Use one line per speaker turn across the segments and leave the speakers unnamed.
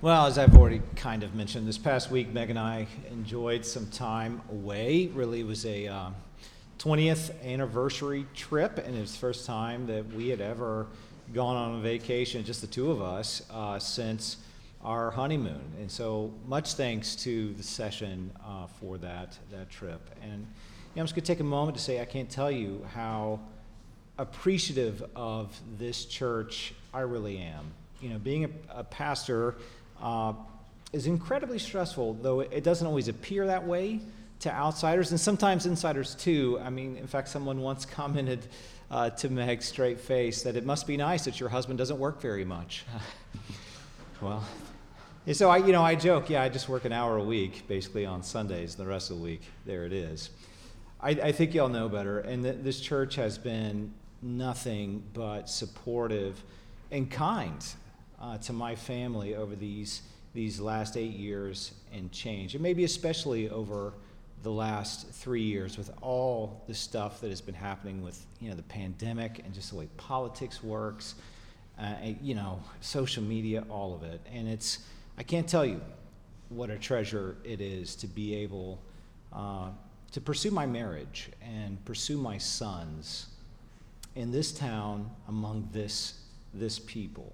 Well, as I've already kind of mentioned, this past week, Meg and I enjoyed some time away. Really, was a uh, 20th anniversary trip, and it was the first time that we had ever gone on a vacation, just the two of us, uh, since our honeymoon. And so, much thanks to the session uh, for that that trip. And you know, I'm just going to take a moment to say I can't tell you how appreciative of this church I really am. You know, being a, a pastor uh, is incredibly stressful, though it doesn't always appear that way to outsiders, and sometimes insiders too. I mean, in fact, someone once commented uh, to Meg straight face that it must be nice that your husband doesn't work very much. well, so I, you know, I joke, yeah, I just work an hour a week, basically on Sundays. The rest of the week, there it is. I, I think y'all know better, and th- this church has been nothing but supportive and kind uh, to my family over these, these last eight years and change, and maybe especially over the last three years with all the stuff that has been happening with you know the pandemic and just the way politics works, uh, and, you know, social media, all of it, and it's I can't tell you what a treasure it is to be able uh, to pursue my marriage and pursue my sons in this town among this this people.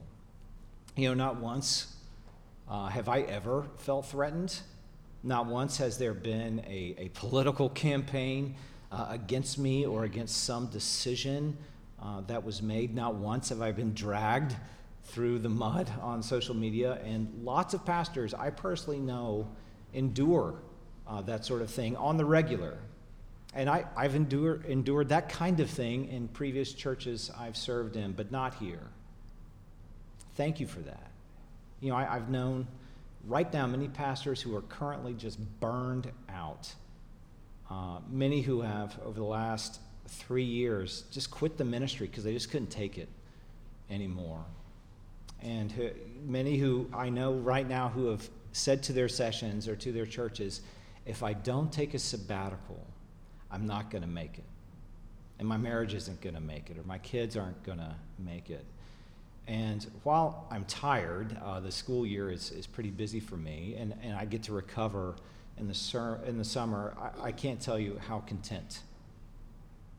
You know, not once uh, have I ever felt threatened. Not once has there been a, a political campaign uh, against me or against some decision uh, that was made. Not once have I been dragged through the mud on social media. And lots of pastors I personally know endure uh, that sort of thing on the regular. And I, have endured, endured that kind of thing in previous churches I've served in, but not here. Thank you for that. You know, I, have known right now many pastors who are currently just burned out. Uh, many who have, over the last three years, just quit the ministry because they just couldn't take it anymore. And who, many who I know right now who have said to their sessions or to their churches, if I don't take a sabbatical, I'm not going to make it. And my marriage isn't going to make it, or my kids aren't going to make it. And while I'm tired, uh, the school year is, is pretty busy for me, and, and I get to recover in the, sur- in the summer. I, I can't tell you how content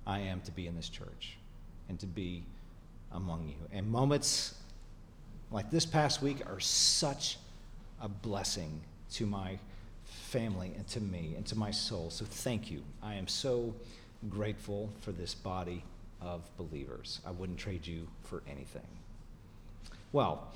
I am to be in this church and to be among you. And moments like this past week are such a blessing to my family and to me and to my soul. So thank you. I am so grateful for this body of believers. I wouldn't trade you for anything. Well,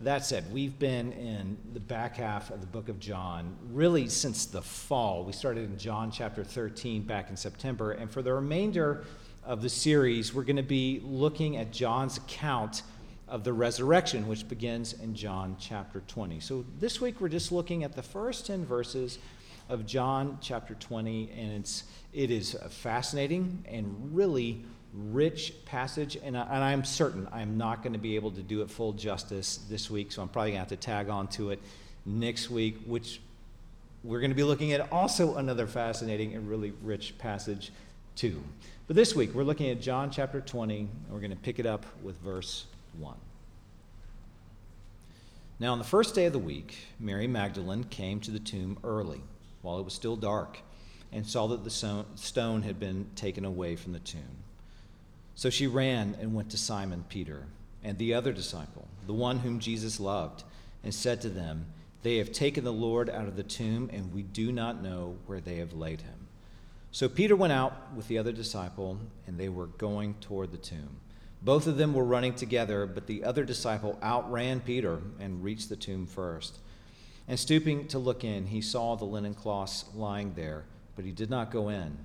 that said, we've been in the back half of the book of John really since the fall. We started in John chapter 13 back in September, and for the remainder of the series, we're going to be looking at John's account of the resurrection, which begins in John chapter 20. So this week, we're just looking at the first 10 verses of John chapter 20, and it's, it is fascinating and really rich passage, and, I, am certain I'm not going to be able to do it full justice this week, so I'm probably going to have to tag on to it next week, which we're going to be looking at also another fascinating and really rich passage, too. But this week, we're looking at John chapter 20, and we're going to pick it up with verse 1. Now, on the first day of the week, Mary Magdalene came to the tomb early, while it was still dark, and saw that the stone had been taken away from the tomb. So she ran and went to Simon Peter and the other disciple, the one whom Jesus loved, and said to them, They have taken the Lord out of the tomb, and we do not know where they have laid him. So Peter went out with the other disciple, and they were going toward the tomb. Both of them were running together, but the other disciple outran Peter and reached the tomb first. And stooping to look in, he saw the linen cloths lying there, but he did not go in.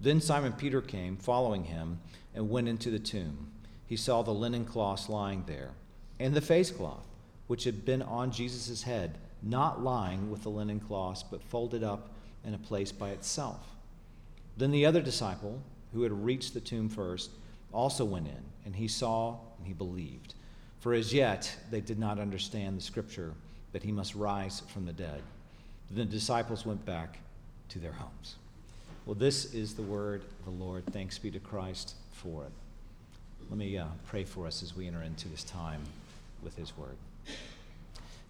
Then Simon Peter came, following him and went into the tomb. He saw the linen cloths lying there, and the face cloth, which had been on Jesus' head, not lying with the linen cloths, but folded up in a place by itself. Then the other disciple, who had reached the tomb first, also went in, and he saw and he believed. For as yet they did not understand the scripture that he must rise from the dead. Then the disciples went back to their homes. Well, this is the word of the Lord. Thanks be to Christ for it. Let me uh, pray for us as we enter into this time with His Word.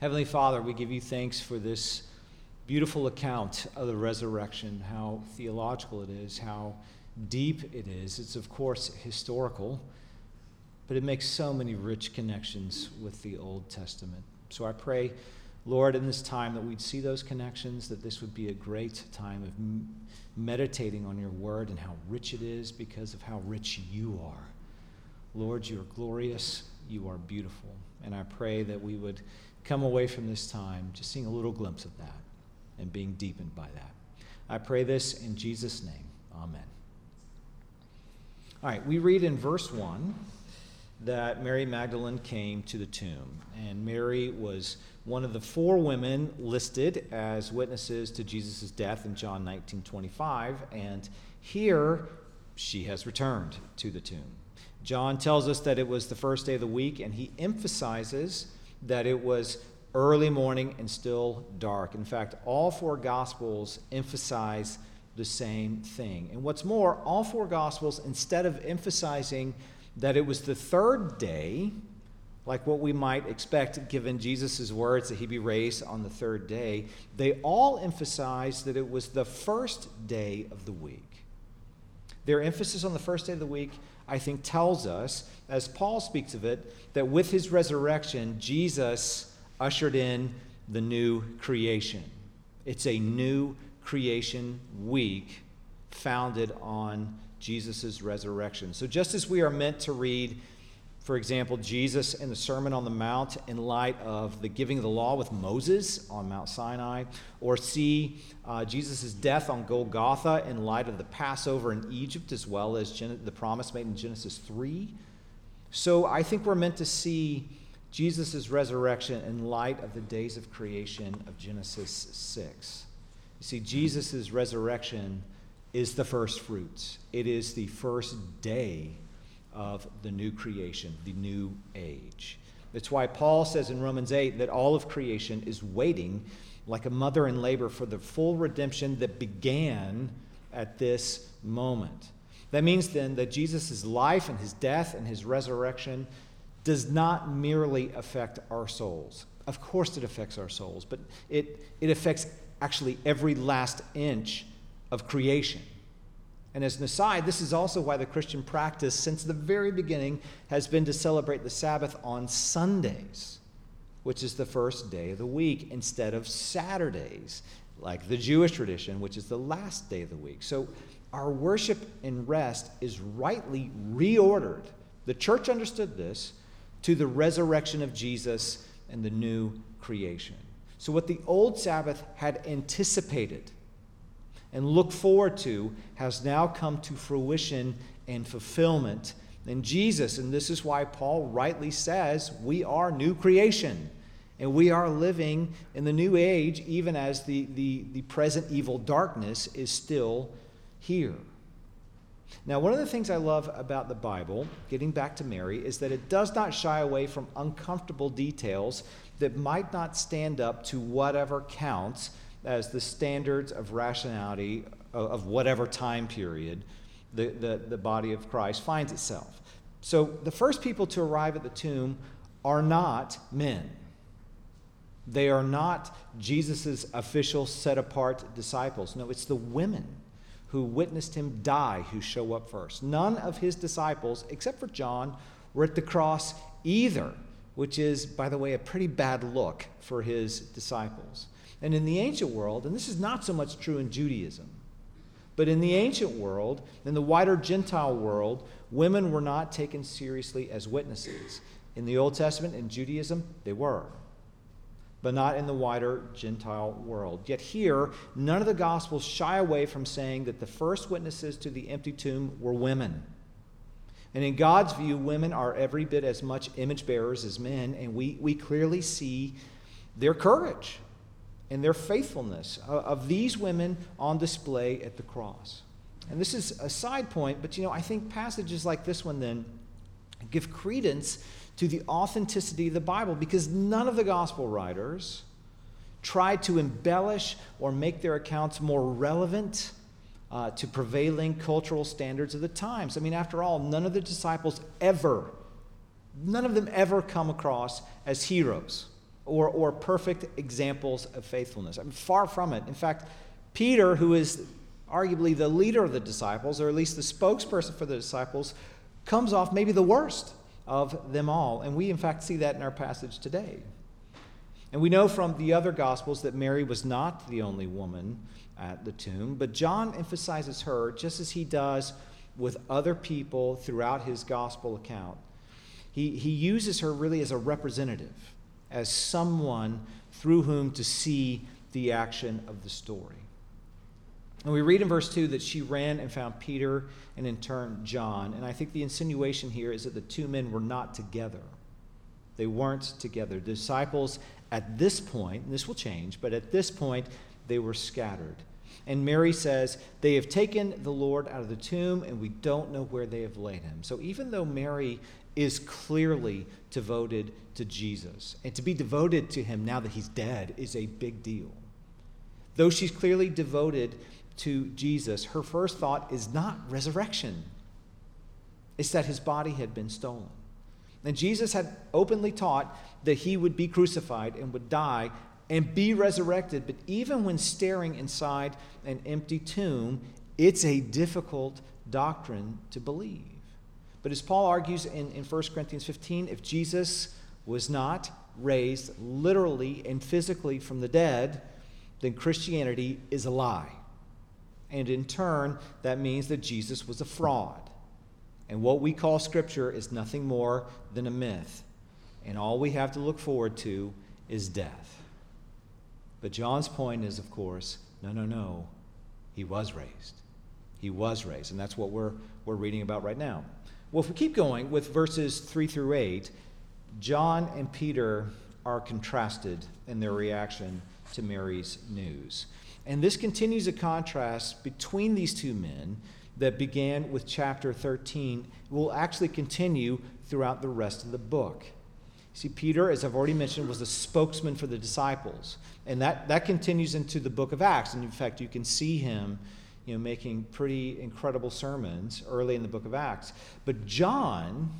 Heavenly Father, we give you thanks for this beautiful account of the resurrection, how theological it is, how deep it is. It's, of course, historical, but it makes so many rich connections with the Old Testament. So I pray, Lord, in this time that we'd see those connections, that this would be a great time of meditating on your word and how rich it is because of how rich you are. Lord, you are glorious, you are beautiful. And I pray that we would come away from this time just seeing a little glimpse of that and being deepened by that. I pray this in Jesus' name. Amen. All right, we read in verse 1 that Mary Magdalene came to the tomb. And Mary was one of the four women listed as witnesses to Jesus' death in John 19 25. And here she has returned to the tomb. John tells us that it was the first day of the week, and he emphasizes that it was early morning and still dark. In fact, all four Gospels emphasize the same thing. And what's more, all four Gospels, instead of emphasizing that it was the third day, like what we might expect given Jesus' words that he'd be raised on the third day, they all emphasize that it was the first day of the week. Their emphasis on the first day of the week, I think, tells us, as Paul speaks of it, that with his resurrection, Jesus ushered in the new creation. It's a new creation week founded on Jesus' resurrection. So, just as we are meant to read, for example, Jesus in the Sermon on the Mount in light of the giving of the law with Moses on Mount Sinai, or see uh, Jesus' death on Golgotha in light of the Passover in Egypt, as well as Gen- the promise made in Genesis 3. So, I think we're meant to see Jesus' resurrection in light of the days of creation of Genesis 6. You see, Jesus' resurrection is the first fruits. It is the first day of the new creation, the new age. That's why Paul says in Romans 8 that all of creation is waiting like a mother in labor for the full redemption that began at this moment. That means then that Jesus' life and his death and his resurrection does not merely affect our souls. Of course, it affects our souls, but it, it affects actually every last inch of creation. And as an aside, this is also why the Christian practice, since the very beginning, has been to celebrate the Sabbath on Sundays, which is the first day of the week, instead of Saturdays, like the Jewish tradition, which is the last day of the week. So our worship and rest is rightly reordered. The church understood this to the resurrection of Jesus and the new creation. So, what the old Sabbath had anticipated and look forward to has now come to fruition and fulfillment. And Jesus, and this is why Paul rightly says, we are new creation. And we are living in the new age, even as the, the, the present evil darkness is still here. Now, one of the things I love about the Bible, getting back to Mary, is that it does not shy away from uncomfortable details that might not stand up to whatever counts as the standards of rationality of whatever time period the, the, the body of Christ finds itself. So, the first people to arrive at the tomb are not men. They are not Jesus' official set apart disciples. No, it's the women who witnessed him die who show up first. None of his disciples, except for John, were at the cross either, which is, by the way, a pretty bad look for his disciples. And in the ancient world, and this is not so much true in Judaism, but in the ancient world, in the wider Gentile world, women were not taken seriously as witnesses. In the Old Testament, in Judaism, they were but not in the wider Gentile world. Yet here, none of the Gospels shy away from saying that the first witnesses to the empty tomb were women. And in God's view, women are every bit as much image bearers as men, and we, we clearly see their courage and their faithfulness of these women on display at the cross. And this is a side point, but you know, I think passages like this one then give credence to the authenticity of the Bible because none of the gospel writers tried to embellish or make their accounts more relevant uh, to prevailing cultural standards of the times. I mean, after all, none of the disciples ever, none of them ever come across as heroes. Or, or perfect examples of faithfulness. I mean, far from it. In fact, Peter, who is arguably the leader of the disciples, or at least the spokesperson for the disciples, comes off maybe the worst of them all. And we, in fact, see that in our passage today. And we know from the other Gospels that Mary was not the only woman at the tomb, but John emphasizes her just as he does with other people throughout his Gospel account. He, he uses her really as a representative, as someone through whom to see the action of the story. And we read in verse 2 that she ran and found Peter and in turn John. And I think the insinuation here is that the two men were not together. They weren't together. The disciples at this point, and this will change, but at this point, they were scattered. And Mary says, They have taken the Lord out of the tomb, and we don't know where they have laid him. So even though Mary is clearly devoted to Jesus, and to be devoted to him now that he's dead is a big deal. Though she's clearly devoted to Jesus, her first thought is not resurrection, it's that his body had been stolen. And Jesus had openly taught that he would be crucified and would die and be resurrected. But even when staring inside an empty tomb, it's a difficult doctrine to believe. But as Paul argues in, in 1 Corinthians 15, if Jesus was not raised literally and physically from the dead, then Christianity is a lie. And in turn, that means that Jesus was a fraud. And what we call Scripture is nothing more than a myth and all we have to look forward to is death. But John's point is, of course, no, no, no. He was raised. He was raised. And that's what we're, we're reading about right now. Well, if we keep going with verses 3 through 8, John and Peter are contrasted in their reaction to Mary's news. And this continues a contrast between these two men that began with chapter 13, will actually continue throughout the rest of the book. See, Peter, as I've already mentioned, was a spokesman for the disciples. And that, that continues into the book of Acts. And in fact, you can see him you know, making pretty incredible sermons early in the book of Acts. But John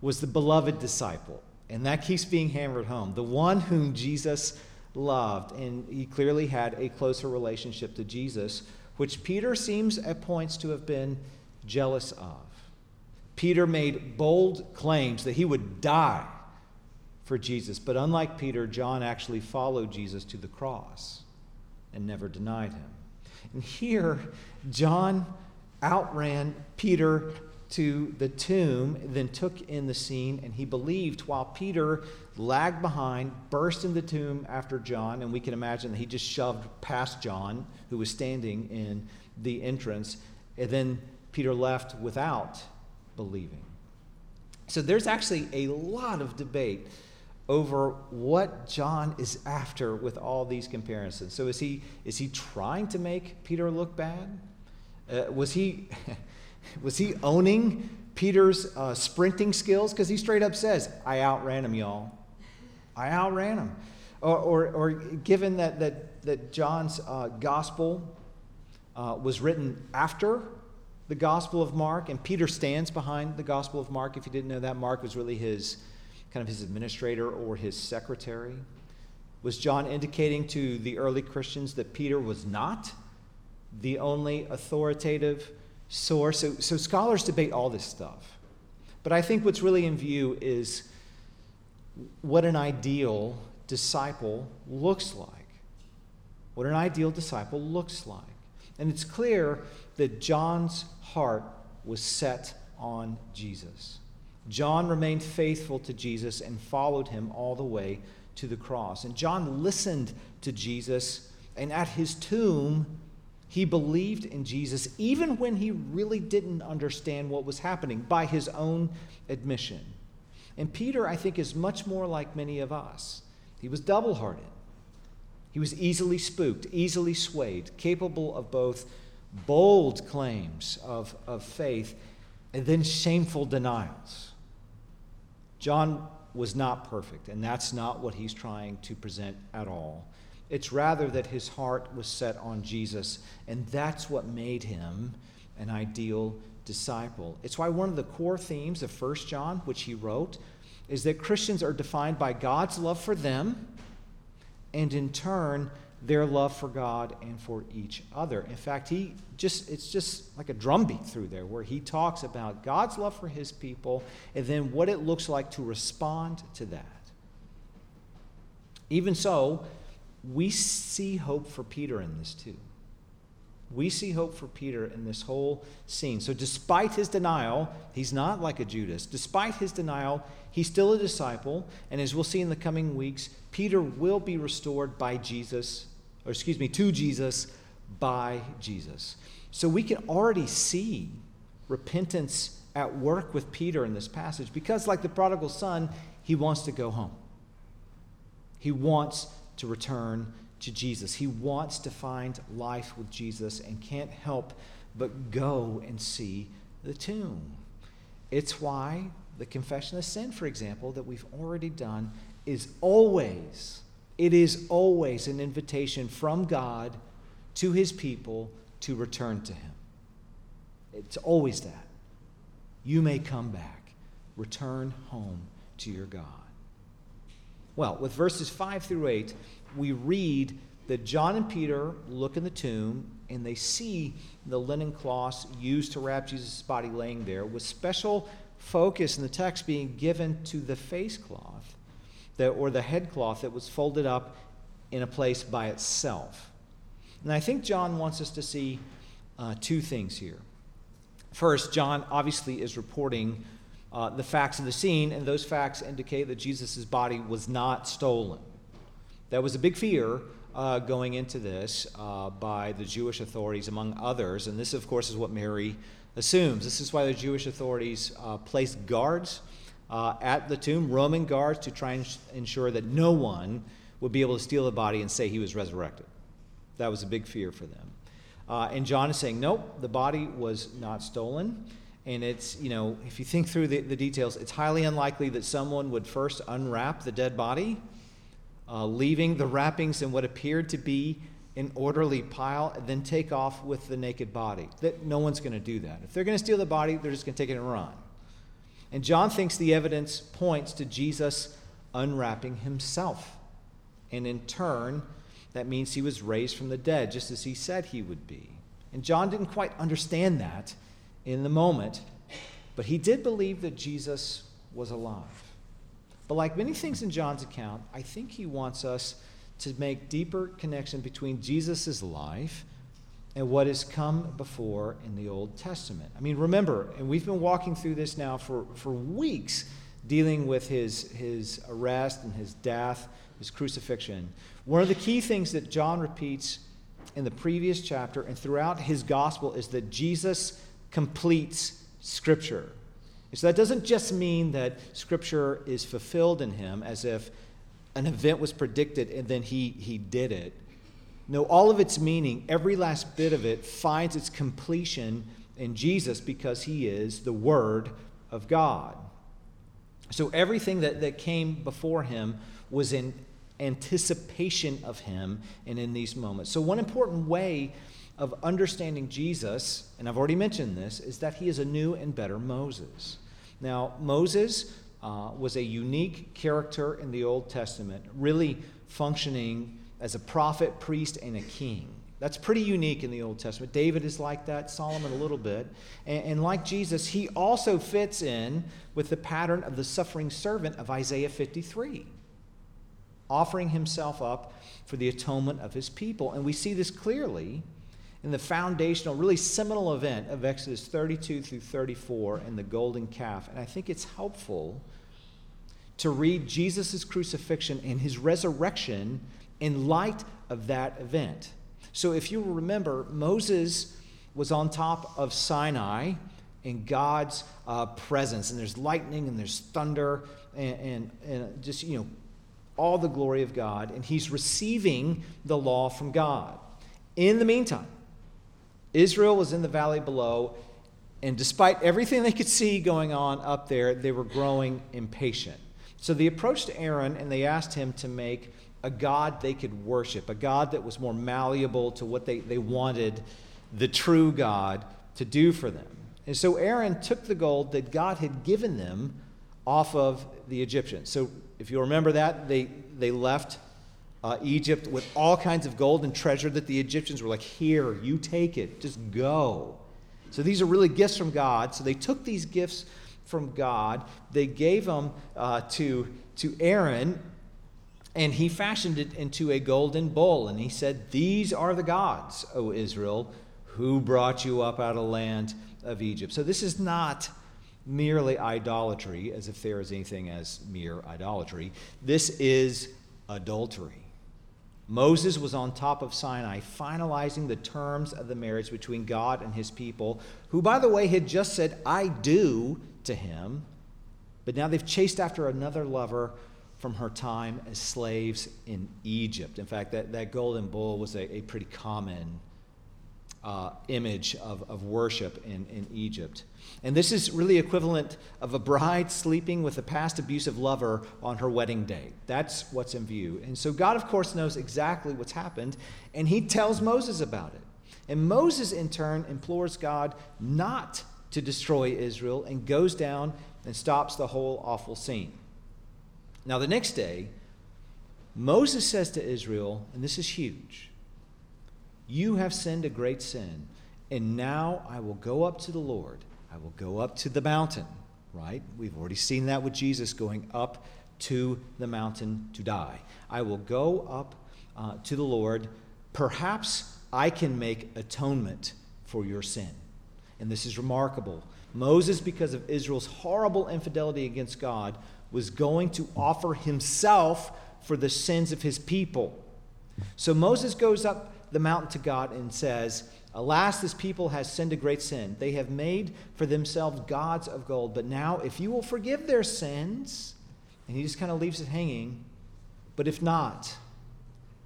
was the beloved disciple. And that keeps being hammered home. The one whom Jesus loved. And he clearly had a closer relationship to Jesus, which Peter seems at points to have been jealous of. Peter made bold claims that he would die for Jesus. But unlike Peter, John actually followed Jesus to the cross and never denied him. And here, John outran Peter to the tomb, then took in the scene, and he believed while Peter lagged behind, burst in the tomb after John, and we can imagine that he just shoved past John, who was standing in the entrance, and then Peter left without believing. So there's actually a lot of debate over what John is after with all these comparisons. So is he is he trying to make Peter look bad? Uh, was he was he owning Peter's uh, sprinting skills? Because he straight up says, "I outran him, y'all. I outran him." Or, or, or given that that that John's uh, gospel uh, was written after the Gospel of Mark, and Peter stands behind the Gospel of Mark. If you didn't know that, Mark was really his kind of his administrator or his secretary? Was John indicating to the early Christians that Peter was not the only authoritative source? So, so scholars debate all this stuff. But I think what's really in view is what an ideal disciple looks like. What an ideal disciple looks like. And it's clear that John's heart was set on Jesus. John remained faithful to Jesus and followed him all the way to the cross. And John listened to Jesus, and at his tomb, he believed in Jesus even when he really didn't understand what was happening by his own admission. And Peter, I think, is much more like many of us. He was double hearted. He was easily spooked, easily swayed, capable of both bold claims of, of faith and then shameful denials. John was not perfect, and that's not what he's trying to present at all. It's rather that his heart was set on Jesus, and that's what made him an ideal disciple. It's why one of the core themes of 1 John, which he wrote, is that Christians are defined by God's love for them and in turn their love for God and for each other. In fact, he just it's just like a drumbeat through there where he talks about God's love for his people and then what it looks like to respond to that. Even so, we see hope for Peter in this too. We see hope for Peter in this whole scene. So, despite his denial, he's not like a Judas. Despite his denial, he's still a disciple. And as we'll see in the coming weeks, Peter will be restored by Jesus, or excuse me, to Jesus by Jesus. So, we can already see repentance at work with Peter in this passage because, like the prodigal son, he wants to go home. He wants to return to Jesus. He wants to find life with Jesus and can't help but go and see the tomb. It's why the confession of sin, for example, that we've already done, is always, it is always an invitation from God to his people to return to him. It's always that. You may come back, return home to your God. Well, with verses 5 through 8, we read that John and Peter look in the tomb and they see the linen cloths used to wrap Jesus' body laying there, with special focus in the text being given to the face cloth that, or the head cloth that was folded up in a place by itself. And I think John wants us to see uh, two things here. First, John obviously is reporting uh, the facts of the scene, and those facts indicate that Jesus' body was not stolen. That was a big fear uh, going into this uh, by the Jewish authorities, among others. And this, of course, is what Mary assumes. This is why the Jewish authorities uh, placed guards uh, at the tomb, Roman guards, to try and ensure that no one would be able to steal the body and say he was resurrected. That was a big fear for them. Uh, and John is saying, nope, the body was not stolen. And it's, you know, if you think through the, the details, it's highly unlikely that someone would first unwrap the dead body, uh, leaving the wrappings in what appeared to be an orderly pile, and then take off with the naked body. That no one's going to do that. If they're going to steal the body, they're just going to take it and run. And John thinks the evidence points to Jesus unwrapping himself. And in turn, that means he was raised from the dead, just as he said he would be. And John didn't quite understand that in the moment, but he did believe that Jesus was alive. But like many things in John's account, I think he wants us to make deeper connection between Jesus' life and what has come before in the Old Testament. I mean, remember, and we've been walking through this now for, for weeks, dealing with his, his arrest and his death, his crucifixion. One of the key things that John repeats in the previous chapter and throughout his gospel is that Jesus completes Scripture. So that doesn't just mean that Scripture is fulfilled in him as if an event was predicted and then he, he did it. No, all of its meaning, every last bit of it, finds its completion in Jesus because he is the Word of God. So everything that, that came before him was in anticipation of him and in these moments. So, one important way of understanding Jesus, and I've already mentioned this, is that he is a new and better Moses. Now, Moses uh, was a unique character in the Old Testament, really functioning as a prophet, priest, and a king. That's pretty unique in the Old Testament. David is like that, Solomon a little bit. And, and, like Jesus, he also fits in with the pattern of the suffering servant of Isaiah 53, offering himself up for the atonement of his people. And we see this clearly in the foundational, really seminal event of Exodus 32 through 34 and the golden calf. And I think it's helpful to read Jesus' crucifixion and his resurrection in light of that event. So if you remember, Moses was on top of Sinai in God's uh, presence, and there's lightning and there's thunder and, and, and just, you know, all the glory of God, and he's receiving the law from God. In the meantime, Israel was in the valley below, and despite everything they could see going on up there, they were growing impatient. So they approached Aaron and they asked him to make a God they could worship, a God that was more malleable to what they, they wanted the true God to do for them. And so Aaron took the gold that God had given them off of the Egyptians. So if you remember that, they, they left uh, Egypt with all kinds of gold and treasure that the Egyptians were like, Here, you take it, just go. So these are really gifts from God. So they took these gifts from God, they gave them uh, to, to Aaron, and he fashioned it into a golden bowl. And he said, These are the gods, O Israel, who brought you up out of the land of Egypt. So this is not merely idolatry, as if there is anything as mere idolatry. This is adultery. Moses was on top of Sinai, finalizing the terms of the marriage between God and his people, who, by the way, had just said, I do to him. But now they've chased after another lover from her time as slaves in Egypt. In fact, that, that golden bull was a, a pretty common uh, image of, of worship in, in Egypt. And this is really equivalent of a bride sleeping with a past abusive lover on her wedding day. That's what's in view. And so God, of course, knows exactly what's happened, and he tells Moses about it. And Moses, in turn, implores God not to destroy Israel and goes down and stops the whole awful scene. Now, the next day, Moses says to Israel, and this is huge You have sinned a great sin, and now I will go up to the Lord I will go up to the mountain, right? We've already seen that with Jesus going up to the mountain to die. I will go up uh, to the Lord. Perhaps I can make atonement for your sin. And this is remarkable. Moses, because of Israel's horrible infidelity against God, was going to offer himself for the sins of his people. So Moses goes up the mountain to God and says, Alas, this people has sinned a great sin. They have made for themselves gods of gold. But now, if you will forgive their sins, and he just kind of leaves it hanging, but if not,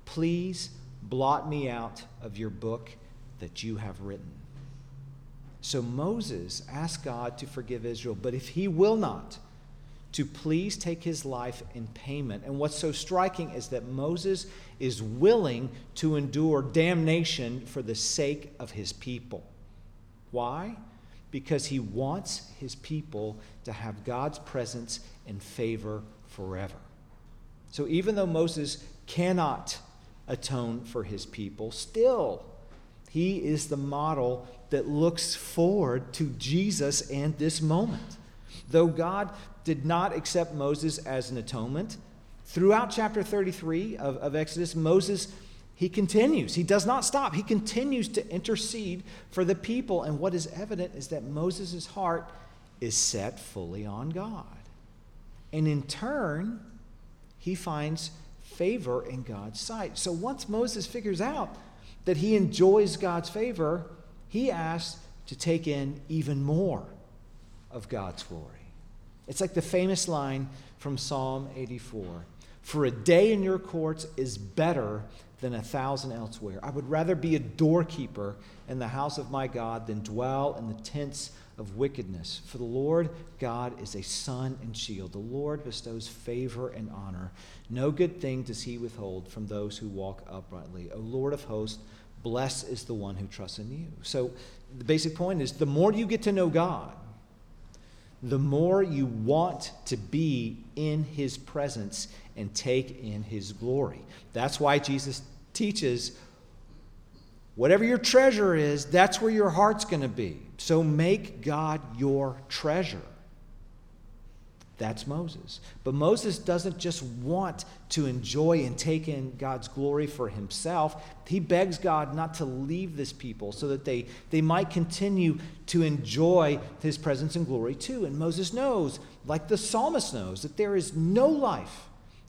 please blot me out of your book that you have written. So Moses asked God to forgive Israel, but if he will not, to please take his life in payment. And what's so striking is that Moses is willing to endure damnation for the sake of his people. Why? Because he wants his people to have God's presence and favor forever. So even though Moses cannot atone for his people, still, he is the model that looks forward to Jesus and this moment. Though God did not accept Moses as an atonement. Throughout chapter 33 of, of Exodus, Moses, he continues. He does not stop. He continues to intercede for the people. And what is evident is that Moses' heart is set fully on God. And in turn, he finds favor in God's sight. So once Moses figures out that he enjoys God's favor, he asks to take in even more of God's glory. It's like the famous line from Psalm 84 For a day in your courts is better than a thousand elsewhere. I would rather be a doorkeeper in the house of my God than dwell in the tents of wickedness. For the Lord God is a sun and shield. The Lord bestows favor and honor. No good thing does he withhold from those who walk uprightly. O Lord of hosts, blessed is the one who trusts in you. So the basic point is the more you get to know God, the more you want to be in his presence and take in his glory. That's why Jesus teaches whatever your treasure is, that's where your heart's going to be. So make God your treasure. That's Moses. But Moses doesn't just want to enjoy and take in God's glory for himself. He begs God not to leave this people so that they, they might continue to enjoy his presence and glory too. And Moses knows, like the psalmist knows, that there is no life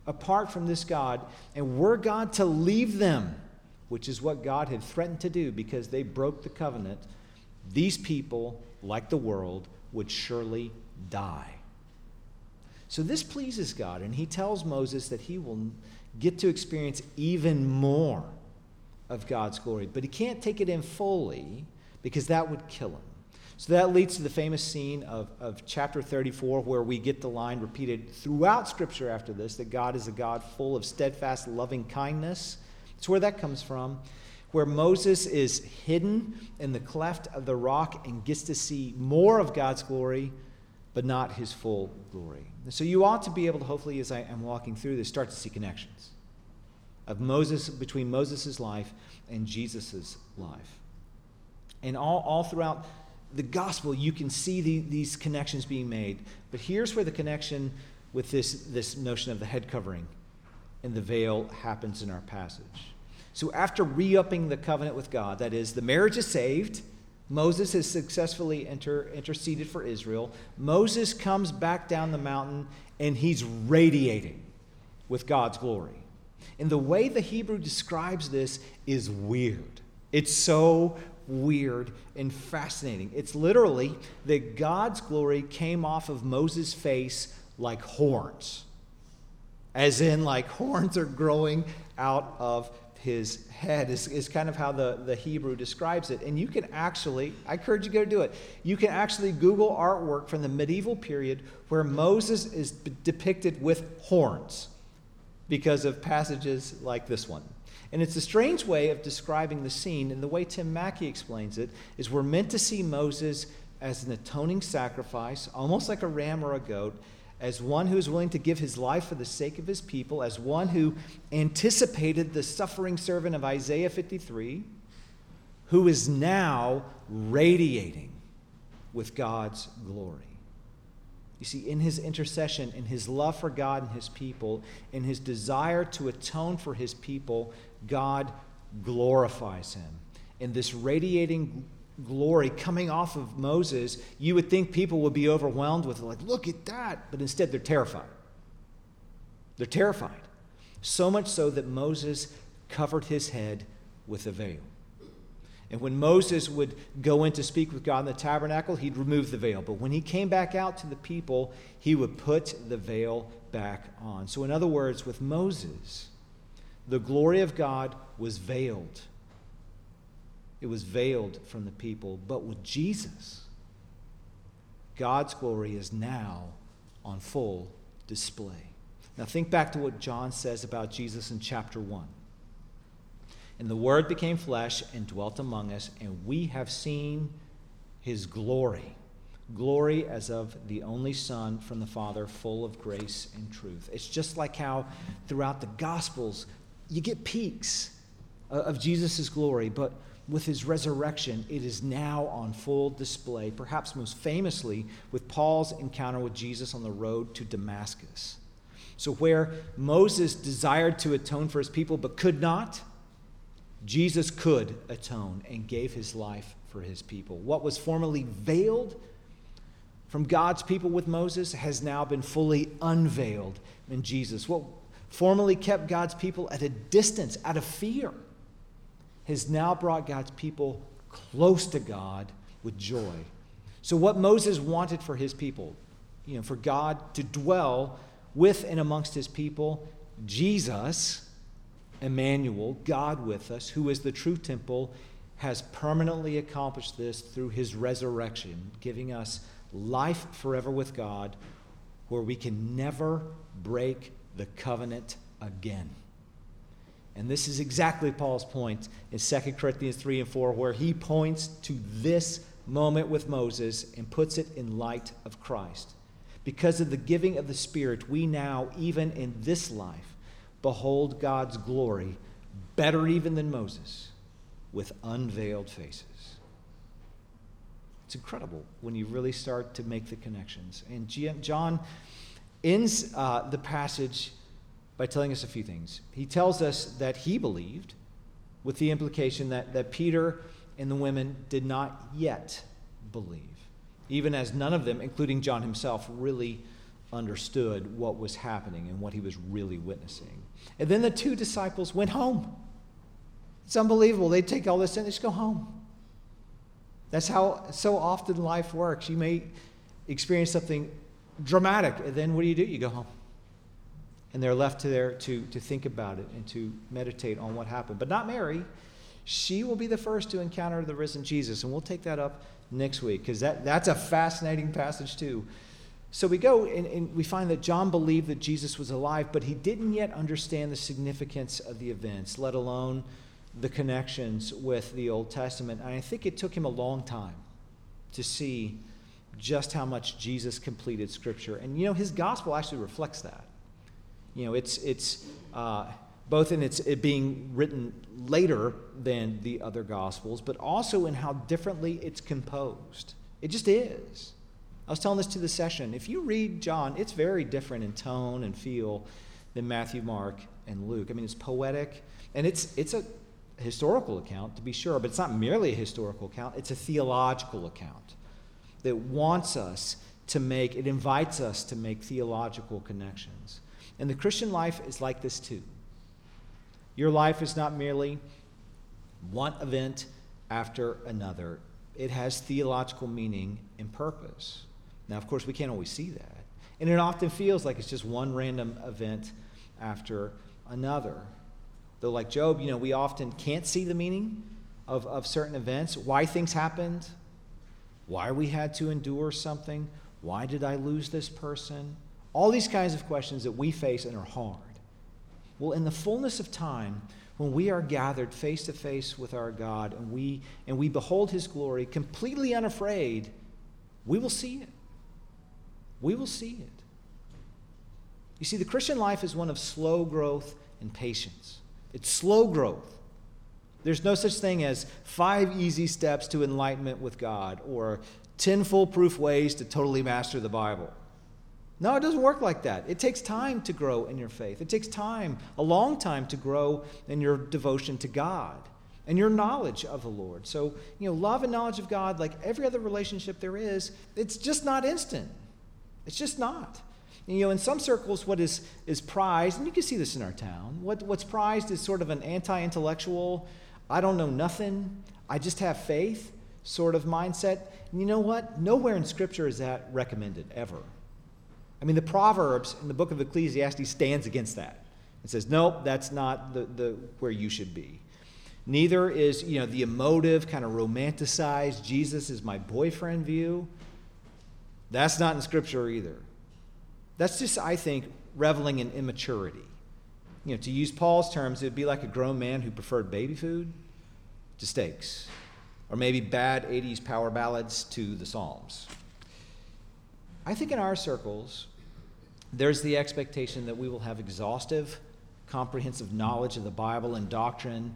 apart from this God. And were God to leave them, which is what God had threatened to do because they broke the covenant, these people, like the world, would surely die. So this pleases God, and he tells Moses that he will get to experience even more of God's glory. But he can't take it in fully because that would kill him. So that leads to the famous scene of, of chapter 34, where we get the line repeated throughout Scripture after this that God is a God full of steadfast loving kindness. It's where that comes from, where Moses is hidden in the cleft of the rock and gets to see more of God's glory, but not his full glory. And so you ought to be able to, hopefully, as I am walking through this, start to see connections of Moses between Moses' life and Jesus' life. And all, all throughout the gospel, you can see the, these connections being made. But here's where the connection with this, this notion of the head covering and the veil happens in our passage. So, after re upping the covenant with God, that is, the marriage is saved, Moses has successfully inter- interceded for Israel. Moses comes back down the mountain and he's radiating with God's glory. And the way the Hebrew describes this is weird. It's so weird and fascinating. It's literally that God's glory came off of Moses' face like horns, as in, like horns are growing out of his head is, is kind of how the, the Hebrew describes it. And you can actually, I encourage you to go do it. You can actually Google artwork from the medieval period where Moses is depicted with horns because of passages like this one. And it's a strange way of describing the scene. And the way Tim Mackie explains it is we're meant to see Moses as an atoning sacrifice, almost like a ram or a goat as one who is willing to give his life for the sake of his people, as one who anticipated the suffering servant of Isaiah 53, who is now radiating with God's glory. You see, in his intercession, in his love for God and his people, in his desire to atone for his people, God glorifies him. In this radiating glory coming off of Moses, you would think people would be overwhelmed with, like, look at that. But instead, they're terrified. They're terrified. So much so that Moses covered his head with a veil. And when Moses would go in to speak with God in the tabernacle, he'd remove the veil. But when he came back out to the people, he would put the veil back on. So, in other words, with Moses, the glory of God was veiled it was veiled from the people. But with Jesus, God's glory is now on full display. Now, think back to what John says about Jesus in chapter 1. And the Word became flesh and dwelt among us, and we have seen his glory. Glory as of the only Son from the Father, full of grace and truth. It's just like how throughout the Gospels you get peaks of Jesus' glory, but with his resurrection, it is now on full display, perhaps most famously with Paul's encounter with Jesus on the road to Damascus. So, where Moses desired to atone for his people but could not, Jesus could atone and gave his life for his people. What was formerly veiled from God's people with Moses has now been fully unveiled in Jesus. What formerly kept God's people at a distance, out of fear has now brought God's people close to God with joy. So, what Moses wanted for his people, you know, for God to dwell with and amongst his people, Jesus, Emmanuel, God with us, who is the true temple, has permanently accomplished this through his resurrection, giving us life forever with God, where we can never break the covenant again. And this is exactly Paul's point in 2 Corinthians 3 and 4, where he points to this moment with Moses and puts it in light of Christ. Because of the giving of the Spirit, we now, even in this life, behold God's glory better even than Moses with unveiled faces. It's incredible when you really start to make the connections. And John ends uh, the passage by telling us a few things. He tells us that he believed, with the implication that, that Peter and the women did not yet believe, even as none of them, including John himself, really understood what was happening and what he was really witnessing. And then the two disciples went home. It's unbelievable. They take all this and they just go home. That's how so often life works. You may experience something dramatic, and then what do you do? You go home and they're left there to, to think about it and to meditate on what happened. But not Mary. She will be the first to encounter the risen Jesus, and we'll take that up next week because that, that's a fascinating passage, too. So we go and, and, we find that John believed that Jesus was alive, but he didn't yet understand the significance of the events, let alone the connections with the Old Testament. And I think it took him a long time to see just how much Jesus completed Scripture. And you know, his gospel actually reflects that. You know, it's, it's uh, both in its it being written later than the other gospels, but also in how differently it's composed. It just is. I was telling this to the session. If you read John, it's very different in tone and feel than Matthew, Mark, and Luke. I mean, it's poetic, and it's, it's a historical account, to be sure, but it's not merely a historical account, it's a theological account that wants us to make, it invites us to make theological connections. And the Christian life is like this too. Your life is not merely one event after another, it has theological meaning and purpose. Now, of course, we can't always see that. And it often feels like it's just one random event after another. Though, like Job, you know, we often can't see the meaning of, of certain events, why things happened, why we had to endure something, why did I lose this person? All these kinds of questions that we face and are hard. Well, in the fullness of time, when we are gathered face to face with our God and we, and we behold his glory completely unafraid, we will see it. We will see it. You see, the Christian life is one of slow growth and patience. It's slow growth. There's no such thing as five easy steps to enlightenment with God or 10 foolproof ways to totally master the Bible. No, it doesn't work like that. It takes time to grow in your faith. It takes time, a long time, to grow in your devotion to God and your knowledge of the Lord. So, you know, love and knowledge of God, like every other relationship there is, it's just not instant. It's just not. You know, in some circles, what is, is prized, and you can see this in our town, what, what's prized is sort of an anti intellectual, I don't know nothing, I just have faith sort of mindset. And you know what? Nowhere in Scripture is that recommended, ever. I mean, the Proverbs in the book of Ecclesiastes stands against that. It says, nope, that's not the, the, where you should be. Neither is, you know, the emotive, kind of romanticized, Jesus is my boyfriend view. That's not in Scripture either. That's just, I think, reveling in immaturity. You know, to use Paul's terms, it would be like a grown man who preferred baby food to steaks, or maybe bad 80s power ballads to the Psalms. I think in our circles, there's the expectation that we will have exhaustive, comprehensive knowledge of the Bible and doctrine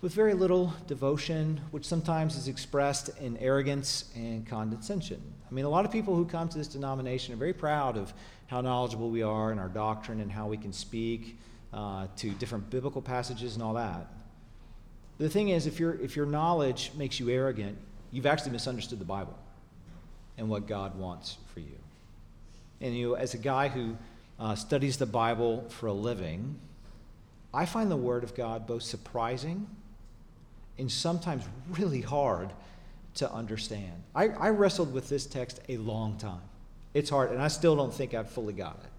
with very little devotion, which sometimes is expressed in arrogance and condescension. I mean, a lot of people who come to this denomination are very proud of how knowledgeable we are in our doctrine and how we can speak uh, to different biblical passages and all that. The thing is, if, if your knowledge makes you arrogant, you've actually misunderstood the Bible and what God wants for you. And you, as a guy who uh, studies the Bible for a living, I find the Word of God both surprising and sometimes really hard to understand. I, I wrestled with this text a long time. It's hard, and I still don't think I've fully got it.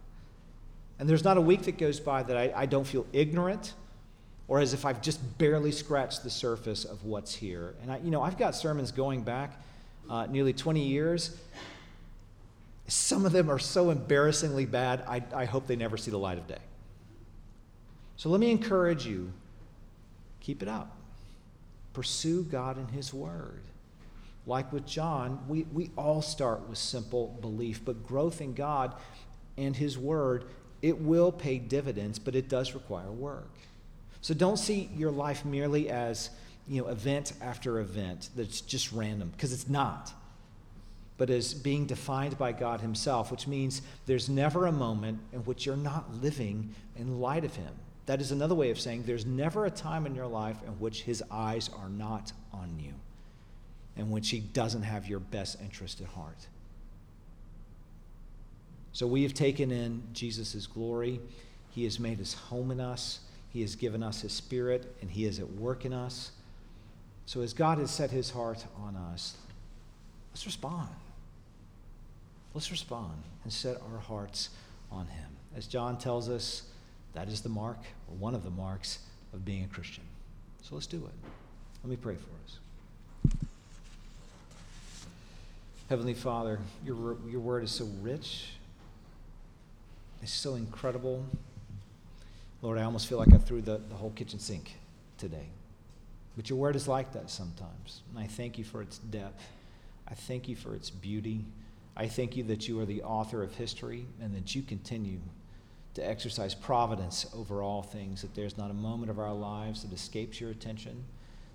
And there's not a week that goes by that I, I don't feel ignorant or as if I've just barely scratched the surface of what's here. And I, you know, I've got sermons going back uh, nearly 20 years. Some of them are so embarrassingly bad, I, I hope they never see the light of day. So let me encourage you keep it up. Pursue God and His Word. Like with John, we, we all start with simple belief, but growth in God and His Word, it will pay dividends, but it does require work. So don't see your life merely as you know, event after event that's just random, because it's not. But as being defined by God Himself, which means there's never a moment in which you're not living in light of Him. That is another way of saying there's never a time in your life in which His eyes are not on you, and which He doesn't have your best interest at heart. So we have taken in Jesus' glory. He has made His home in us. He has given us His Spirit, and He is at work in us. So, as God has set his heart on us, let's respond. Let's respond and set our hearts on him. As John tells us, that is the mark, or one of the marks, of being a Christian. So let's do it. Let me pray for us. Heavenly Father, your, your word is so rich, it's so incredible. Lord, I almost feel like I threw the, the whole kitchen sink today. But your word is like that sometimes. And I thank you for its depth. I thank you for its beauty. I thank you that you are the author of history and that you continue to exercise providence over all things, that there's not a moment of our lives that escapes your attention.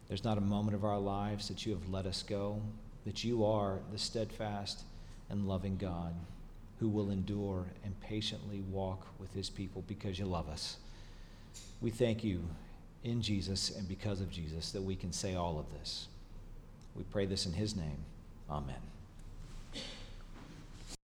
There's not a moment of our lives that you have let us go, that you are the steadfast and loving God who will endure and patiently walk with his people because you love us. We thank you in Jesus and because of Jesus that we can say all of this. We pray this in his name. Amen.